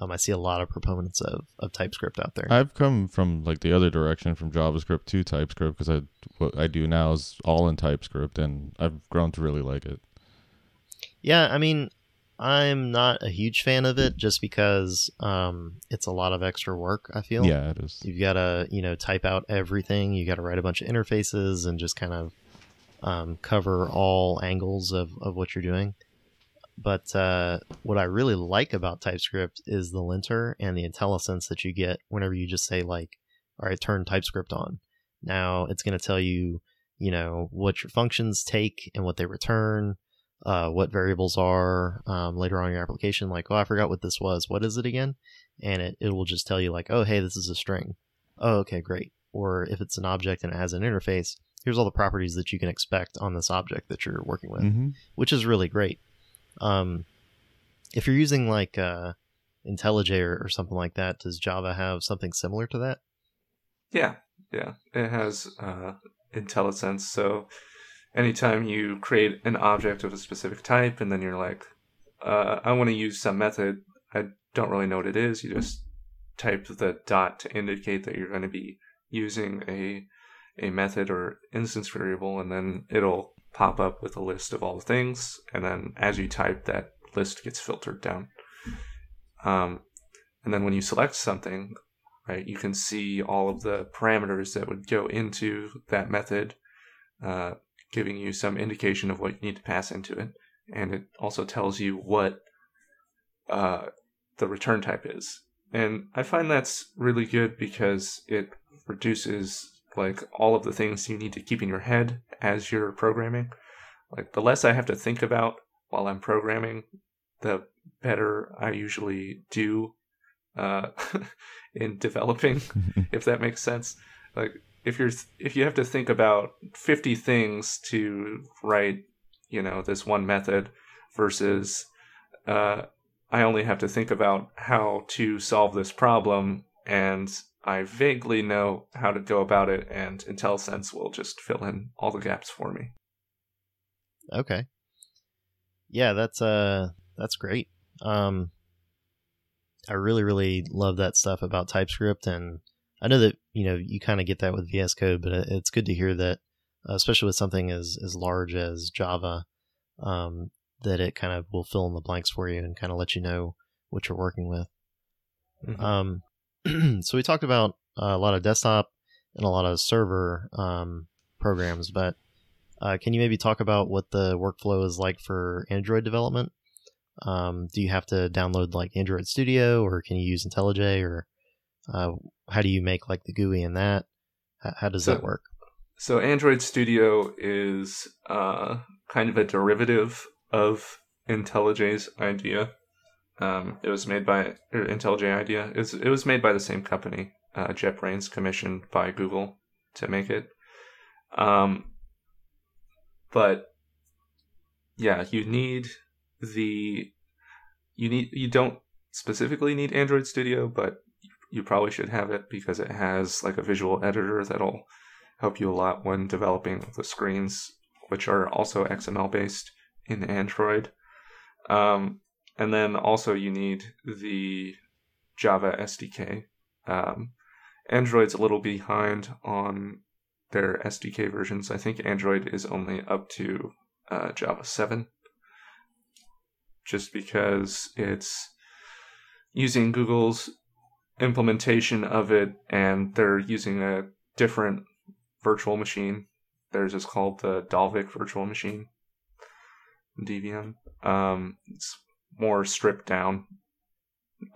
um, I see a lot of proponents of, of TypeScript out there. I've come from like the other direction from JavaScript to TypeScript because I what I do now is all in TypeScript, and I've grown to really like it. Yeah, I mean, I'm not a huge fan of it just because um, it's a lot of extra work. I feel. Yeah, it is. You've got to you know type out everything. You got to write a bunch of interfaces and just kind of um, cover all angles of of what you're doing. But uh, what I really like about TypeScript is the linter and the IntelliSense that you get whenever you just say like, "All right, turn TypeScript on." Now it's going to tell you, you know, what your functions take and what they return uh, what variables are um, later on in your application. Like, oh, I forgot what this was. What is it again? And it, it will just tell you, like, oh, hey, this is a string. Oh, okay, great. Or if it's an object and it has an interface, here's all the properties that you can expect on this object that you're working with, mm-hmm. which is really great. Um, if you're using like uh, IntelliJ or, or something like that, does Java have something similar to that? Yeah, yeah, it has uh, IntelliSense. So anytime you create an object of a specific type and then you're like, uh, I want to use some method, I don't really know what it is. You just type the dot to indicate that you're going to be using a a method or instance variable, and then it'll pop up with a list of all the things. And then as you type, that list gets filtered down. Um, and then when you select something, right, you can see all of the parameters that would go into that method. Uh, giving you some indication of what you need to pass into it. And it also tells you what uh, the return type is. And I find that's really good because it reduces like all of the things you need to keep in your head as you're programming. Like the less I have to think about while I'm programming, the better I usually do uh, in developing, if that makes sense. Like if you're if you have to think about 50 things to write you know this one method versus uh, i only have to think about how to solve this problem and i vaguely know how to go about it and IntelliSense will just fill in all the gaps for me okay Yeah, that's uh that's great. Um I really really love that stuff about TypeScript and I know that, you know, you kind of get that with VS Code, but it's good to hear that uh, especially with something as as large as Java um that it kind of will fill in the blanks for you and kind of let you know what you're working with. Mhm. Um, so we talked about uh, a lot of desktop and a lot of server um, programs, but uh, can you maybe talk about what the workflow is like for Android development? Um, do you have to download like Android Studio, or can you use IntelliJ, or uh, how do you make like the GUI in that? How, how does So- that work? So Android Studio is uh, kind of a derivative of IntelliJ's IDEA. Um, it was made by or IntelliJ IDEA. It's, it was made by the same company, uh, JetBrains, commissioned by Google to make it. Um, but yeah, you need the you need you don't specifically need Android Studio, but you probably should have it because it has like a visual editor that'll help you a lot when developing the screens, which are also XML based in Android. Um, and then also you need the Java SDK. Um, Android's a little behind on their SDK versions. I think Android is only up to uh, Java 7, just because it's using Google's implementation of it and they're using a different virtual machine. Theirs is called the Dalvik virtual machine, DVM. Um, it's more stripped down,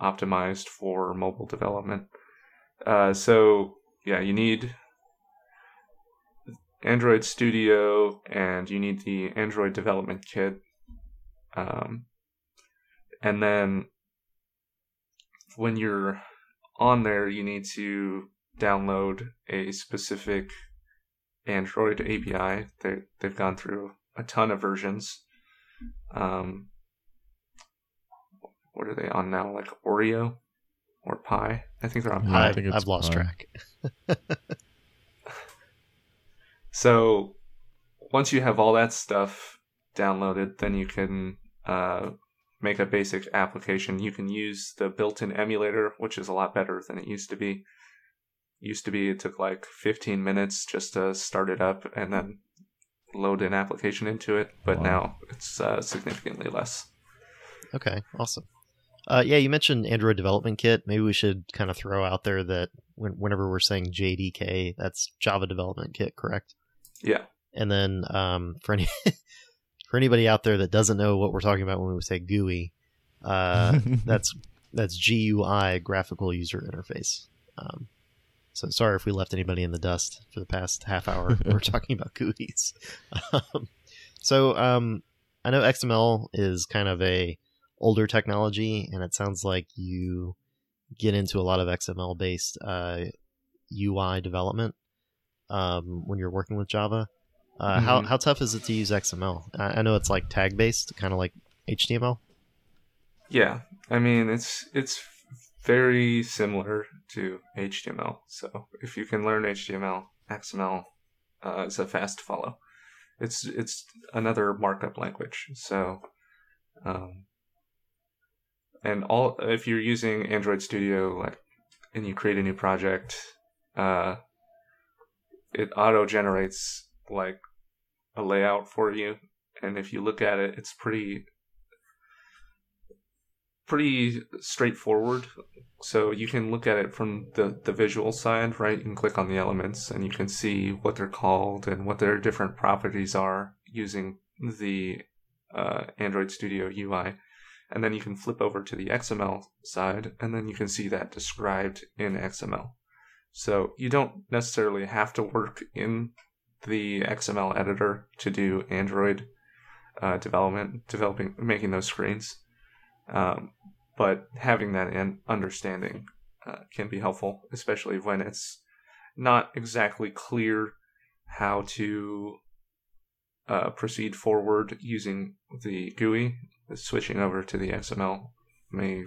optimized for mobile development. Uh, so yeah, you need Android Studio and you need the Android development kit. Um, and then when you're on there, you need to download a specific Android API. They they've gone through a ton of versions. Um, what are they on now? Like Oreo or Pie? I think they're on Yeah, Pie. I I, think it's I've lost fine. track. So once you have all that stuff downloaded, then you can uh, make a basic application. You can use the built-in emulator, which is a lot better than it used to be. Used to be it took like 15 minutes just to start it up and then load an application into it, but Wow. now it's uh, significantly less. Okay, awesome. Uh, yeah, you mentioned Android Development Kit. Maybe we should kind of throw out there that when, whenever we're saying JDK, that's Java Development Kit, correct? Yeah. And then um, for any for anybody out there that doesn't know what we're talking about when we say GUI, uh, that's that's GUI, Graphical User Interface. Um, so sorry if we left anybody in the dust for the past half hour. we're talking about GUIs. Um, so um, I know XML is kind of a older technology, and it sounds like you get into a lot of XML based uh, UI development um, when you're working with Java. Uh, How Mhm. how tough is it to use XML? I, I know it's like tag based, kind of like HTML. Yeah, I mean it's it's very similar to HTML. So if you can learn HTML, XML uh, is a fast follow. It's it's another markup language. So, um, and all if you're using Android Studio, like, and you create a new project, uh, it auto generates like a layout for you, and if you look at it, it's pretty pretty straightforward. So you can look at it from the, the visual side, right? And click on the elements and you can see what they're called and what their different properties are using the uh, Android Studio UI. And then you can flip over to the XML side and then you can see that described in XML. So you don't necessarily have to work in the XML editor to do Android uh, development, developing, making those screens. Um, but having that in understanding uh, can be helpful, especially when it's not exactly clear how to uh, proceed forward using the GUI. Switching over to the XML may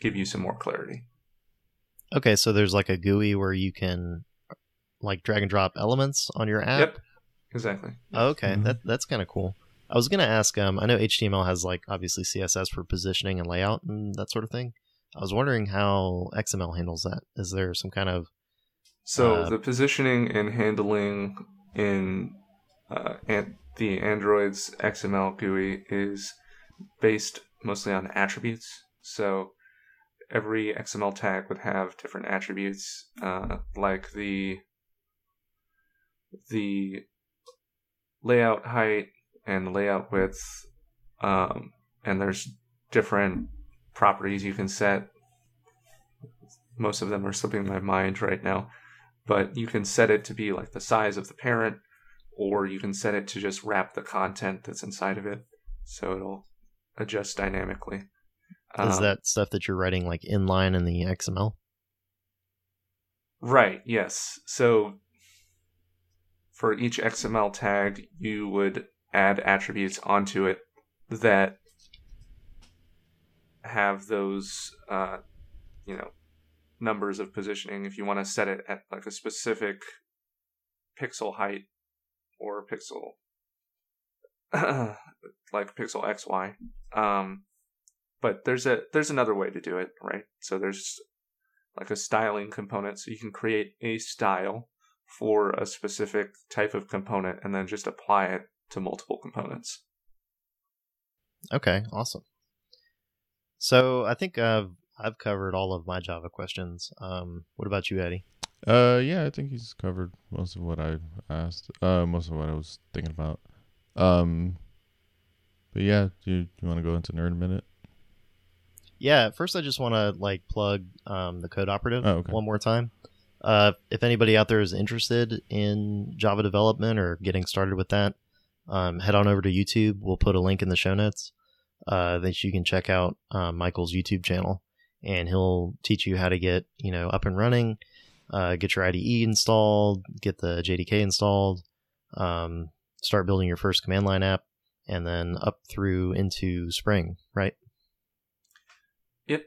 give you some more clarity. Okay, so there's like a GUI where you can like drag and drop elements on your app. Yep, exactly. Oh, okay, Mhm. that that's kind of cool. I was gonna ask. Um, I know HTML has like obviously CSS for positioning and layout and that sort of thing. I was wondering how XML handles that. Is there some kind of So Uh, the positioning and handling in uh, an- the Android's XML GUI is based mostly on attributes. So every XML tag would have different attributes, uh, like the the layout height and layout width, um, and there's different properties you can set. Most of them are slipping my mind right now but you can set it to be like the size of the parent, or you can set it to just wrap the content that's inside of it, so it'll adjust dynamically. is Um, that stuff that you're writing like inline in the XML? right? Yes. So for each XML tag, you would add attributes onto it that have those, uh, you know, numbers of positioning. If you want to set it at like a specific pixel height or pixel, like pixel XY. Um, but there's a there's another way to do it, right? So there's like a styling component, so you can create a style for a specific type of component and then just apply it to multiple components. Okay, awesome. So I think I've I've covered all of my Java questions. Um, what about you, Eddie? Uh, yeah, I think he's covered most of what I asked. Uh, most of what I was thinking about. Um, but yeah, do you, you want to go into nerd a minute? Yeah, first I just want to like plug um, the Code Operative Oh, okay. one more time. Uh, if anybody out there is interested in Java development or getting started with that, um, head on over to YouTube. We'll put a link in the show notes uh, that you can check out uh, Michael's YouTube channel, and he'll teach you how to get you know up and running, uh, get your IDE installed, get the JDK installed, um, start building your first command line app, and then up through into Spring, right? Yep.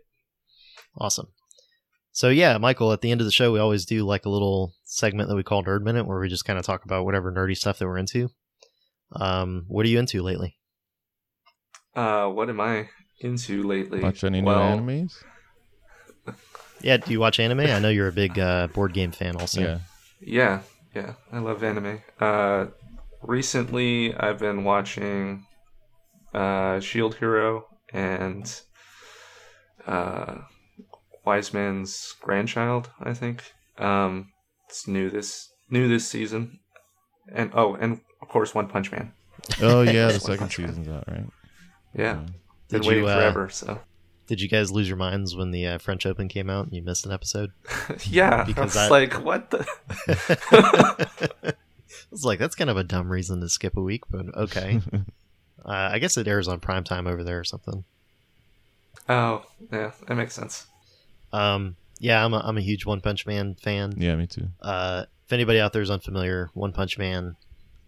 Awesome. So yeah, Michael, at the end of the show we always do like a little segment that we call Nerd Minute where we just kind of talk about whatever nerdy stuff that we're into. Um, what are you into lately? Uh, what am I into lately? Watch any well, new animes? Yeah, do you watch anime? I know you're a big uh, board game fan also. Yeah. Yeah, yeah, I love anime. Uh, recently, I've been watching uh, Shield Hero and uh, Wise Man's Grandchild. I think um, it's new this new this season, and oh, and of course, One Punch Man. Oh yeah, the second Punch Man. season's out, right? Yeah, been Did waiting you uh, forever. So did you guys lose your minds when the uh, French Open came out and you missed an episode? yeah, because I was I- like, what the? I was like, that's kind of a dumb reason to skip a week, but okay. uh, I guess it airs on prime time over there or something. oh, yeah, that makes sense. Um, yeah, I'm a, I'm a huge One Punch Man fan. yeah, me too. Uh, if anybody out there is unfamiliar, One Punch Man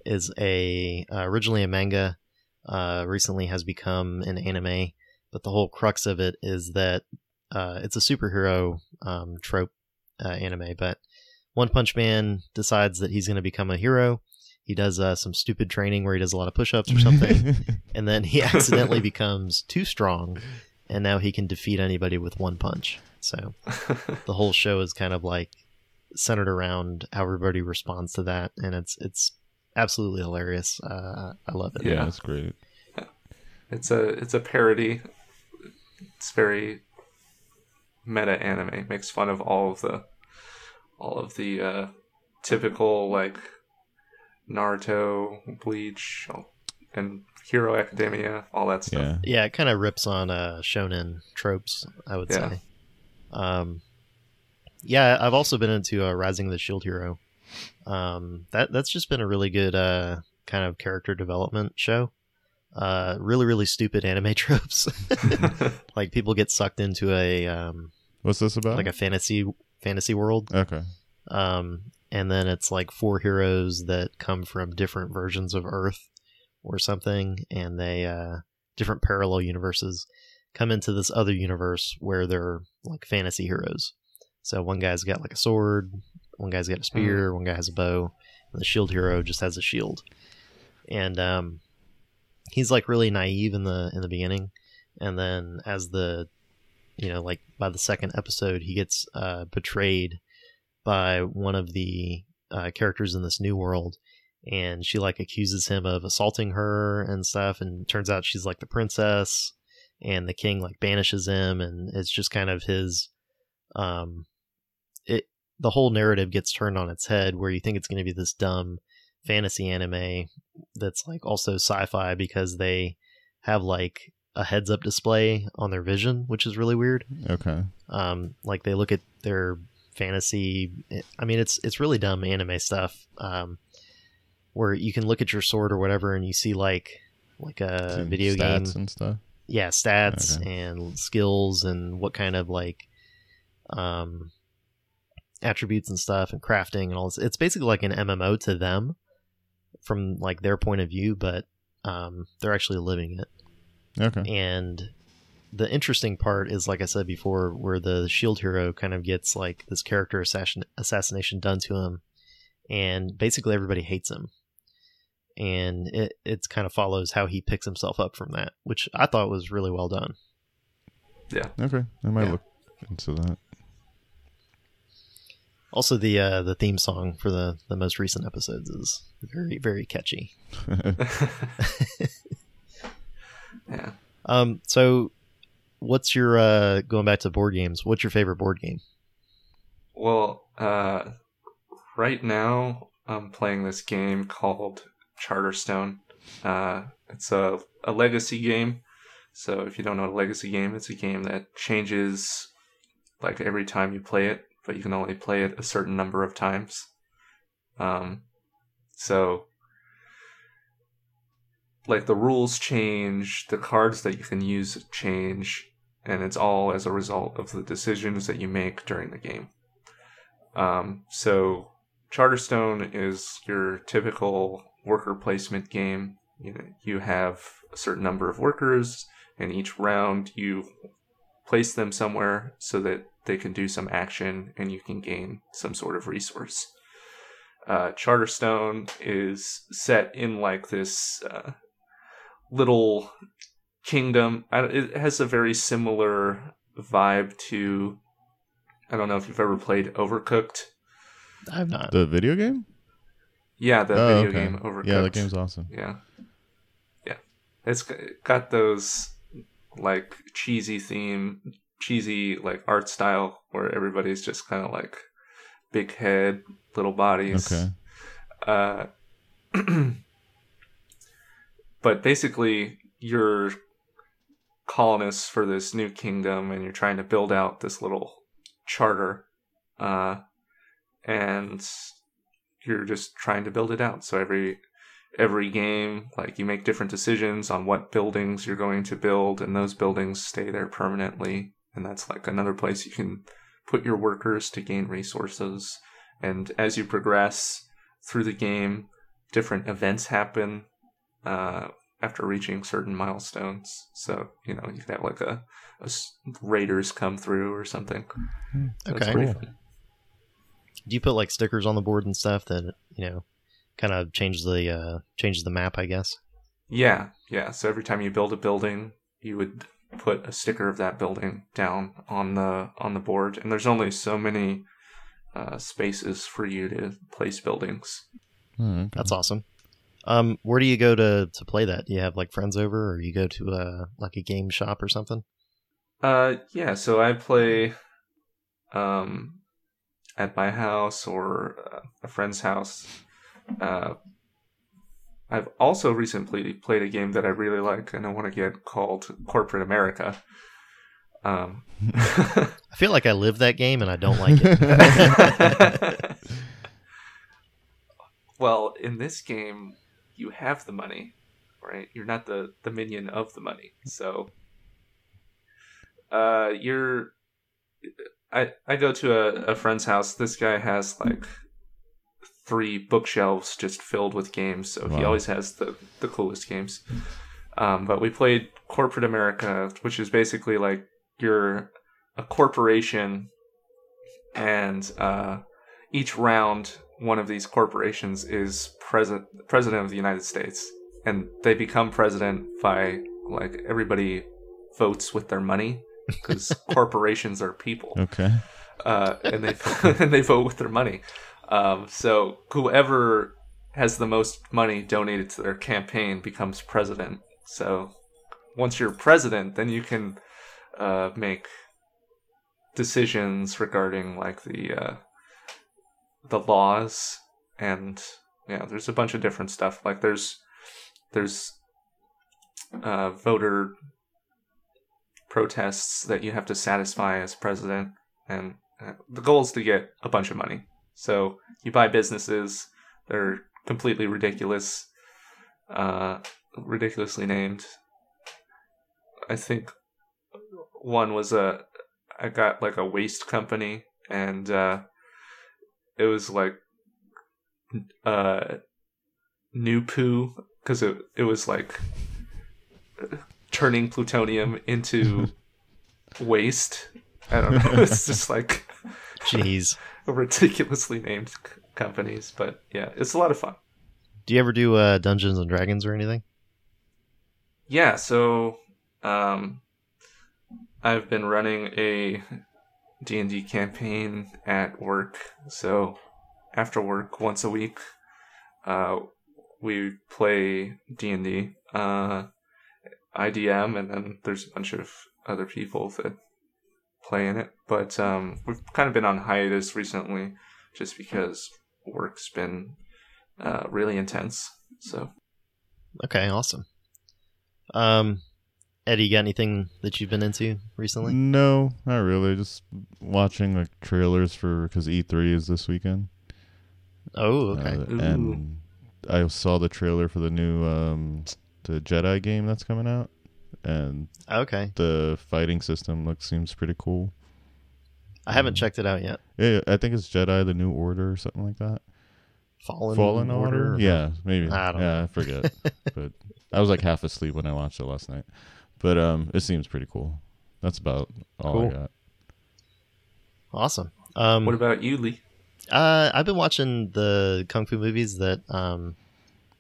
is a uh, originally a manga, uh, recently has become an anime. But the whole crux of it is that uh, it's a superhero um, trope uh, anime. But One Punch Man decides that he's going to become a hero. He does uh, some stupid training where he does a lot of push-ups or something, and then he accidentally becomes too strong, and now he can defeat anybody with one punch. So the whole show is kind of like centered around how everybody responds to that, and it's it's absolutely hilarious. Uh, I love it. yeah, Yeah. that's great. It's a it's a parody. It's very meta anime. Makes fun of all of the all of the uh, typical like Naruto, Bleach, and Hero Academia, all that stuff. Yeah. Yeah, it kind of rips on uh, shonen tropes, I would Yeah. say. Um, yeah, I've also been into uh, Rising of the Shield Hero. Um, that that's just been a really good uh, kind of character development show. Uh, really, really stupid anime tropes. like people get sucked into a um, What's this about? like a fantasy fantasy world, okay. um, and then it's like four heroes that come from different versions of Earth or something, and they uh, different parallel universes come into this other universe where they're like fantasy heroes. So one guy's got like a sword, one guy's got a spear, one guy has a bow, and the shield hero just has a shield. And um, he's like really naive in the in the beginning, and then as the you know like by the second episode he gets uh, betrayed by one of the uh, characters in this new world. And she like accuses him of assaulting her and stuff. And turns out she's like the princess and the king like banishes him and it's just kind of his um it the whole narrative gets turned on its head where you think it's going to be this dumb fantasy anime that's like also sci-fi because they have like a heads up display on their vision which is really weird Okay. um like they look at their fantasy i mean it's it's really dumb anime stuff um where you can look at your sword or whatever and you see like like a video game stats and stuff. Yeah stats Okay. and skills and what kind of like um attributes and stuff and crafting and all this it's basically like an mmo to them from like their point of view but um they're actually living it Okay. and the interesting part is like i said before where the shield hero kind of gets like this character assassin- assassination done to him and basically everybody hates him and it it's kind of follows how he picks himself up from that which i thought was really well done Yeah. Okay. I might Yeah. look into that. also the uh the theme song for the the most recent episodes is very very catchy yeah. um so what's your uh going back to board games what's your favorite board game Well, uh, right now I'm playing this game called Charterstone. Uh, it's a, a legacy game. So if you don't know what a legacy game, it's a game that changes like every time you play it, but you can only play it a certain number of times. Um, so like the rules change, the cards that you can use change, and it's all as a result of the decisions that you make during the game. Um, so Charterstone is your typical worker placement game. You know, you have a certain number of workers, and each round you place them somewhere so that they can do some action and you can gain some sort of resource. Uh, Charterstone is set in like this uh, little kingdom. It has a very similar vibe to I don't know if you've ever played Overcooked. i've not The video game? Yeah, the oh, video okay. game Overcooked. Yeah, the game's awesome. Yeah, yeah. it's got those like cheesy theme, cheesy like art style where everybody's just kind of like big head, little bodies. Okay. Uh, but basically, you're colonists for this new kingdom, and you're trying to build out this little charter, uh, and you're just trying to build it out. So every every game, like you make different decisions on what buildings you're going to build, and those buildings stay there permanently. And that's like another place you can put your workers to gain resources. And as you progress through the game, different events happen uh, after reaching certain milestones. So you know you could have like a raiders come through or something. That's Okay. pretty Cool. Fun. do you put like stickers on the board and stuff that you know kind of change the uh changes the map i guess Yeah, yeah. So every time you build a building, you would put a sticker of that building down on the on the board, and there's only so many uh, spaces for you to place buildings. Okay. that's awesome um where do you go to to play that do you have like friends over or you go to uh like a game shop or something Uh, yeah. So I play, um, at my house or uh, a friend's house. Uh, I've also recently played a game that I really like and I want to get called Corporate America. Um, i feel like i live that game and i don't like it well, in this game, you have the money, right? You're not the the minion of the money. So, uh, you're. I I go to a, a friend's house. This guy has like three bookshelves just filled with games. So he always has the the coolest games. Um, but we played Corporate America, which is basically like you're a corporation, and uh, each round one of these corporations is president president of the United States, and they become president by like everybody votes with their money because corporations are people, Okay. uh, and they and they vote with their money. Um, so whoever has the most money donated to their campaign becomes president. So once you're president, then you can uh, make decisions regarding like the uh, the laws and yeah, there's a bunch of different stuff. Like there's there's uh, voter protests that you have to satisfy as president, and uh, the goal is to get a bunch of money. So you buy businesses; they're completely ridiculous, uh, ridiculously named. I think one was a I got like a waste company, and uh, it was like uh, new poo because it it was like turning plutonium into waste. I don't know. It's just like Jeez. ridiculously named c- companies, but yeah, it's a lot of fun. Do you ever do uh, Dungeons and Dragons or anything? Yeah, so um, I've been running a D and D campaign at work. So after work, once a week, uh, we play D and D. IDM, and then there's a bunch of other people that play in it. But um, we've kind of been on hiatus recently, just because work's been uh, really intense. So Okay, awesome. Um, Eddie, you got anything that you've been into recently? No, not really. Just watching like trailers for because E3 is this weekend. Oh, okay. Uh, and I saw the trailer for the new um the Jedi game that's coming out, and okay. the fighting system looks seems pretty cool. I haven't Um, checked it out yet. Yeah, I think it's Jedi: The New Order or something like that. Fallen, Fallen Order? or- Yeah, maybe. I don't yeah, know. I forget. but I was like half asleep when I watched it last night. But um, it seems pretty cool. That's about all Cool. I got. Awesome. Um, what about you, Lee? uh, I've been watching the kung fu movies that um,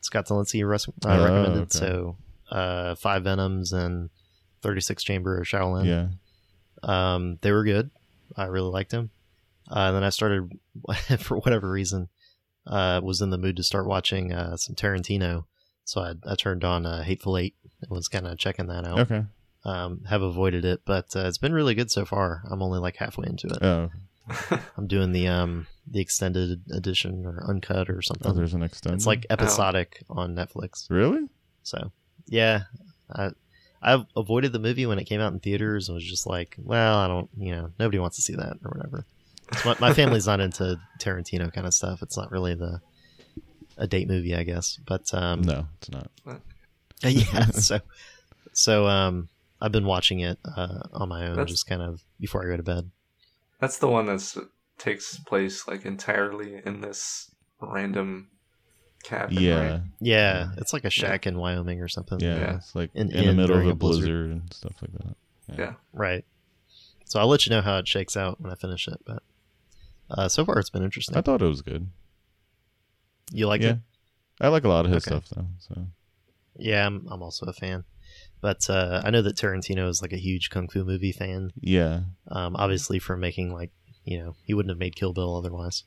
Scott Delancey res- uh, Oh, recommended. okay. So, uh, Five Venoms and Thirty Six Chamber of Shaolin. Yeah. Um, they were good. I really liked them. Uh, and then I started, for whatever reason, uh, was in the mood to start watching uh, some Tarantino. So I, I turned on uh, Hateful Eight and was kind of checking that out. Okay. Um, have avoided it, but uh, it's been really good so far. I'm only like halfway into it. Oh, I'm doing the um the extended edition or uncut or something. oh there's an extended. it's like episodic on Netflix. really. So yeah, I I avoided the movie when it came out in theaters and was just like, well, I don't, you know, nobody wants to see that or whatever. So my, my family's not into Tarantino kind of stuff. It's not really the a date movie, I guess. But um, No, it's not. yeah. So so um, I've been watching it uh, on my own, That's- just kind of before I go to bed. That's the one that takes place like entirely in this random cabin. Yeah. right? Yeah, it's like a shack in Wyoming or something. Yeah. Yeah. It's like In- in, the middle of a a blizzard. blizzard and stuff like that. Yeah. Right. So I'll let you know how it shakes out when I finish it. But uh, so far, it's been interesting. I thought it was good. you like yeah. it? I like a lot of his Okay. stuff though. So Yeah, I'm, I'm also a fan. But uh, I know that Tarantino is like a huge kung fu movie fan. yeah. Um, obviously, for making like you know he wouldn't have made Kill Bill otherwise.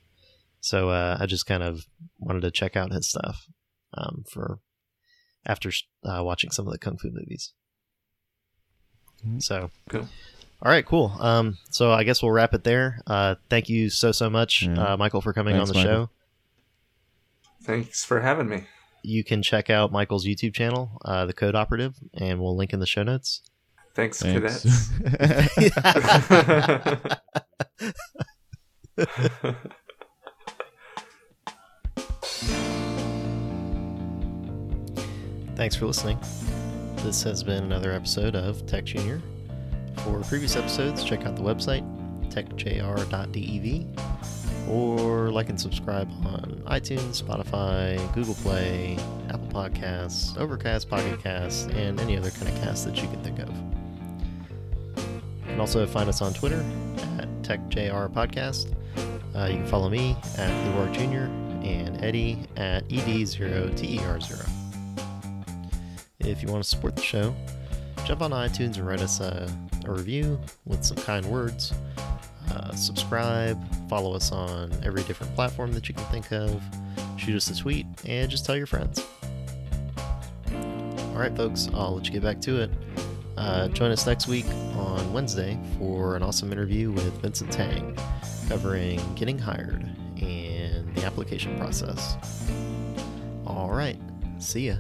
So uh, I just kind of wanted to check out his stuff um, for after uh, watching some of the kung fu movies. Mhm. So Cool. All right, cool. Um, so I guess we'll wrap it there. Uh, thank you so so much, Yeah. uh, Michael, for coming Thanks, on the Michael. show. Thanks for having me. You can check out Michael's YouTube channel, uh, The Code Operative, and we'll link in the show notes. Thanks, Thanks. cadets. Thanks for listening. This has been another episode of Tech Junior. For previous episodes, check out the website, techjr.dev, or like and subscribe on iTunes, Spotify, Google Play, Apple Podcasts, Overcast, Pocket Cast, and any other kind of cast that you can think of. You can also find us on Twitter at TechJRPodcast. Uh, you can follow me at Lewark Jr. and Eddie at E ED0TER0. If you want to support the show, jump on iTunes and write us a, a review with some kind words. Uh, subscribe, follow us on every different platform that you can think of, shoot us a tweet, and just tell your friends. All right, folks, I'll let you get back to it. Uh, join us next week on Wednesday for an awesome interview with Vincent Tang covering getting hired and the application process. All right, see ya.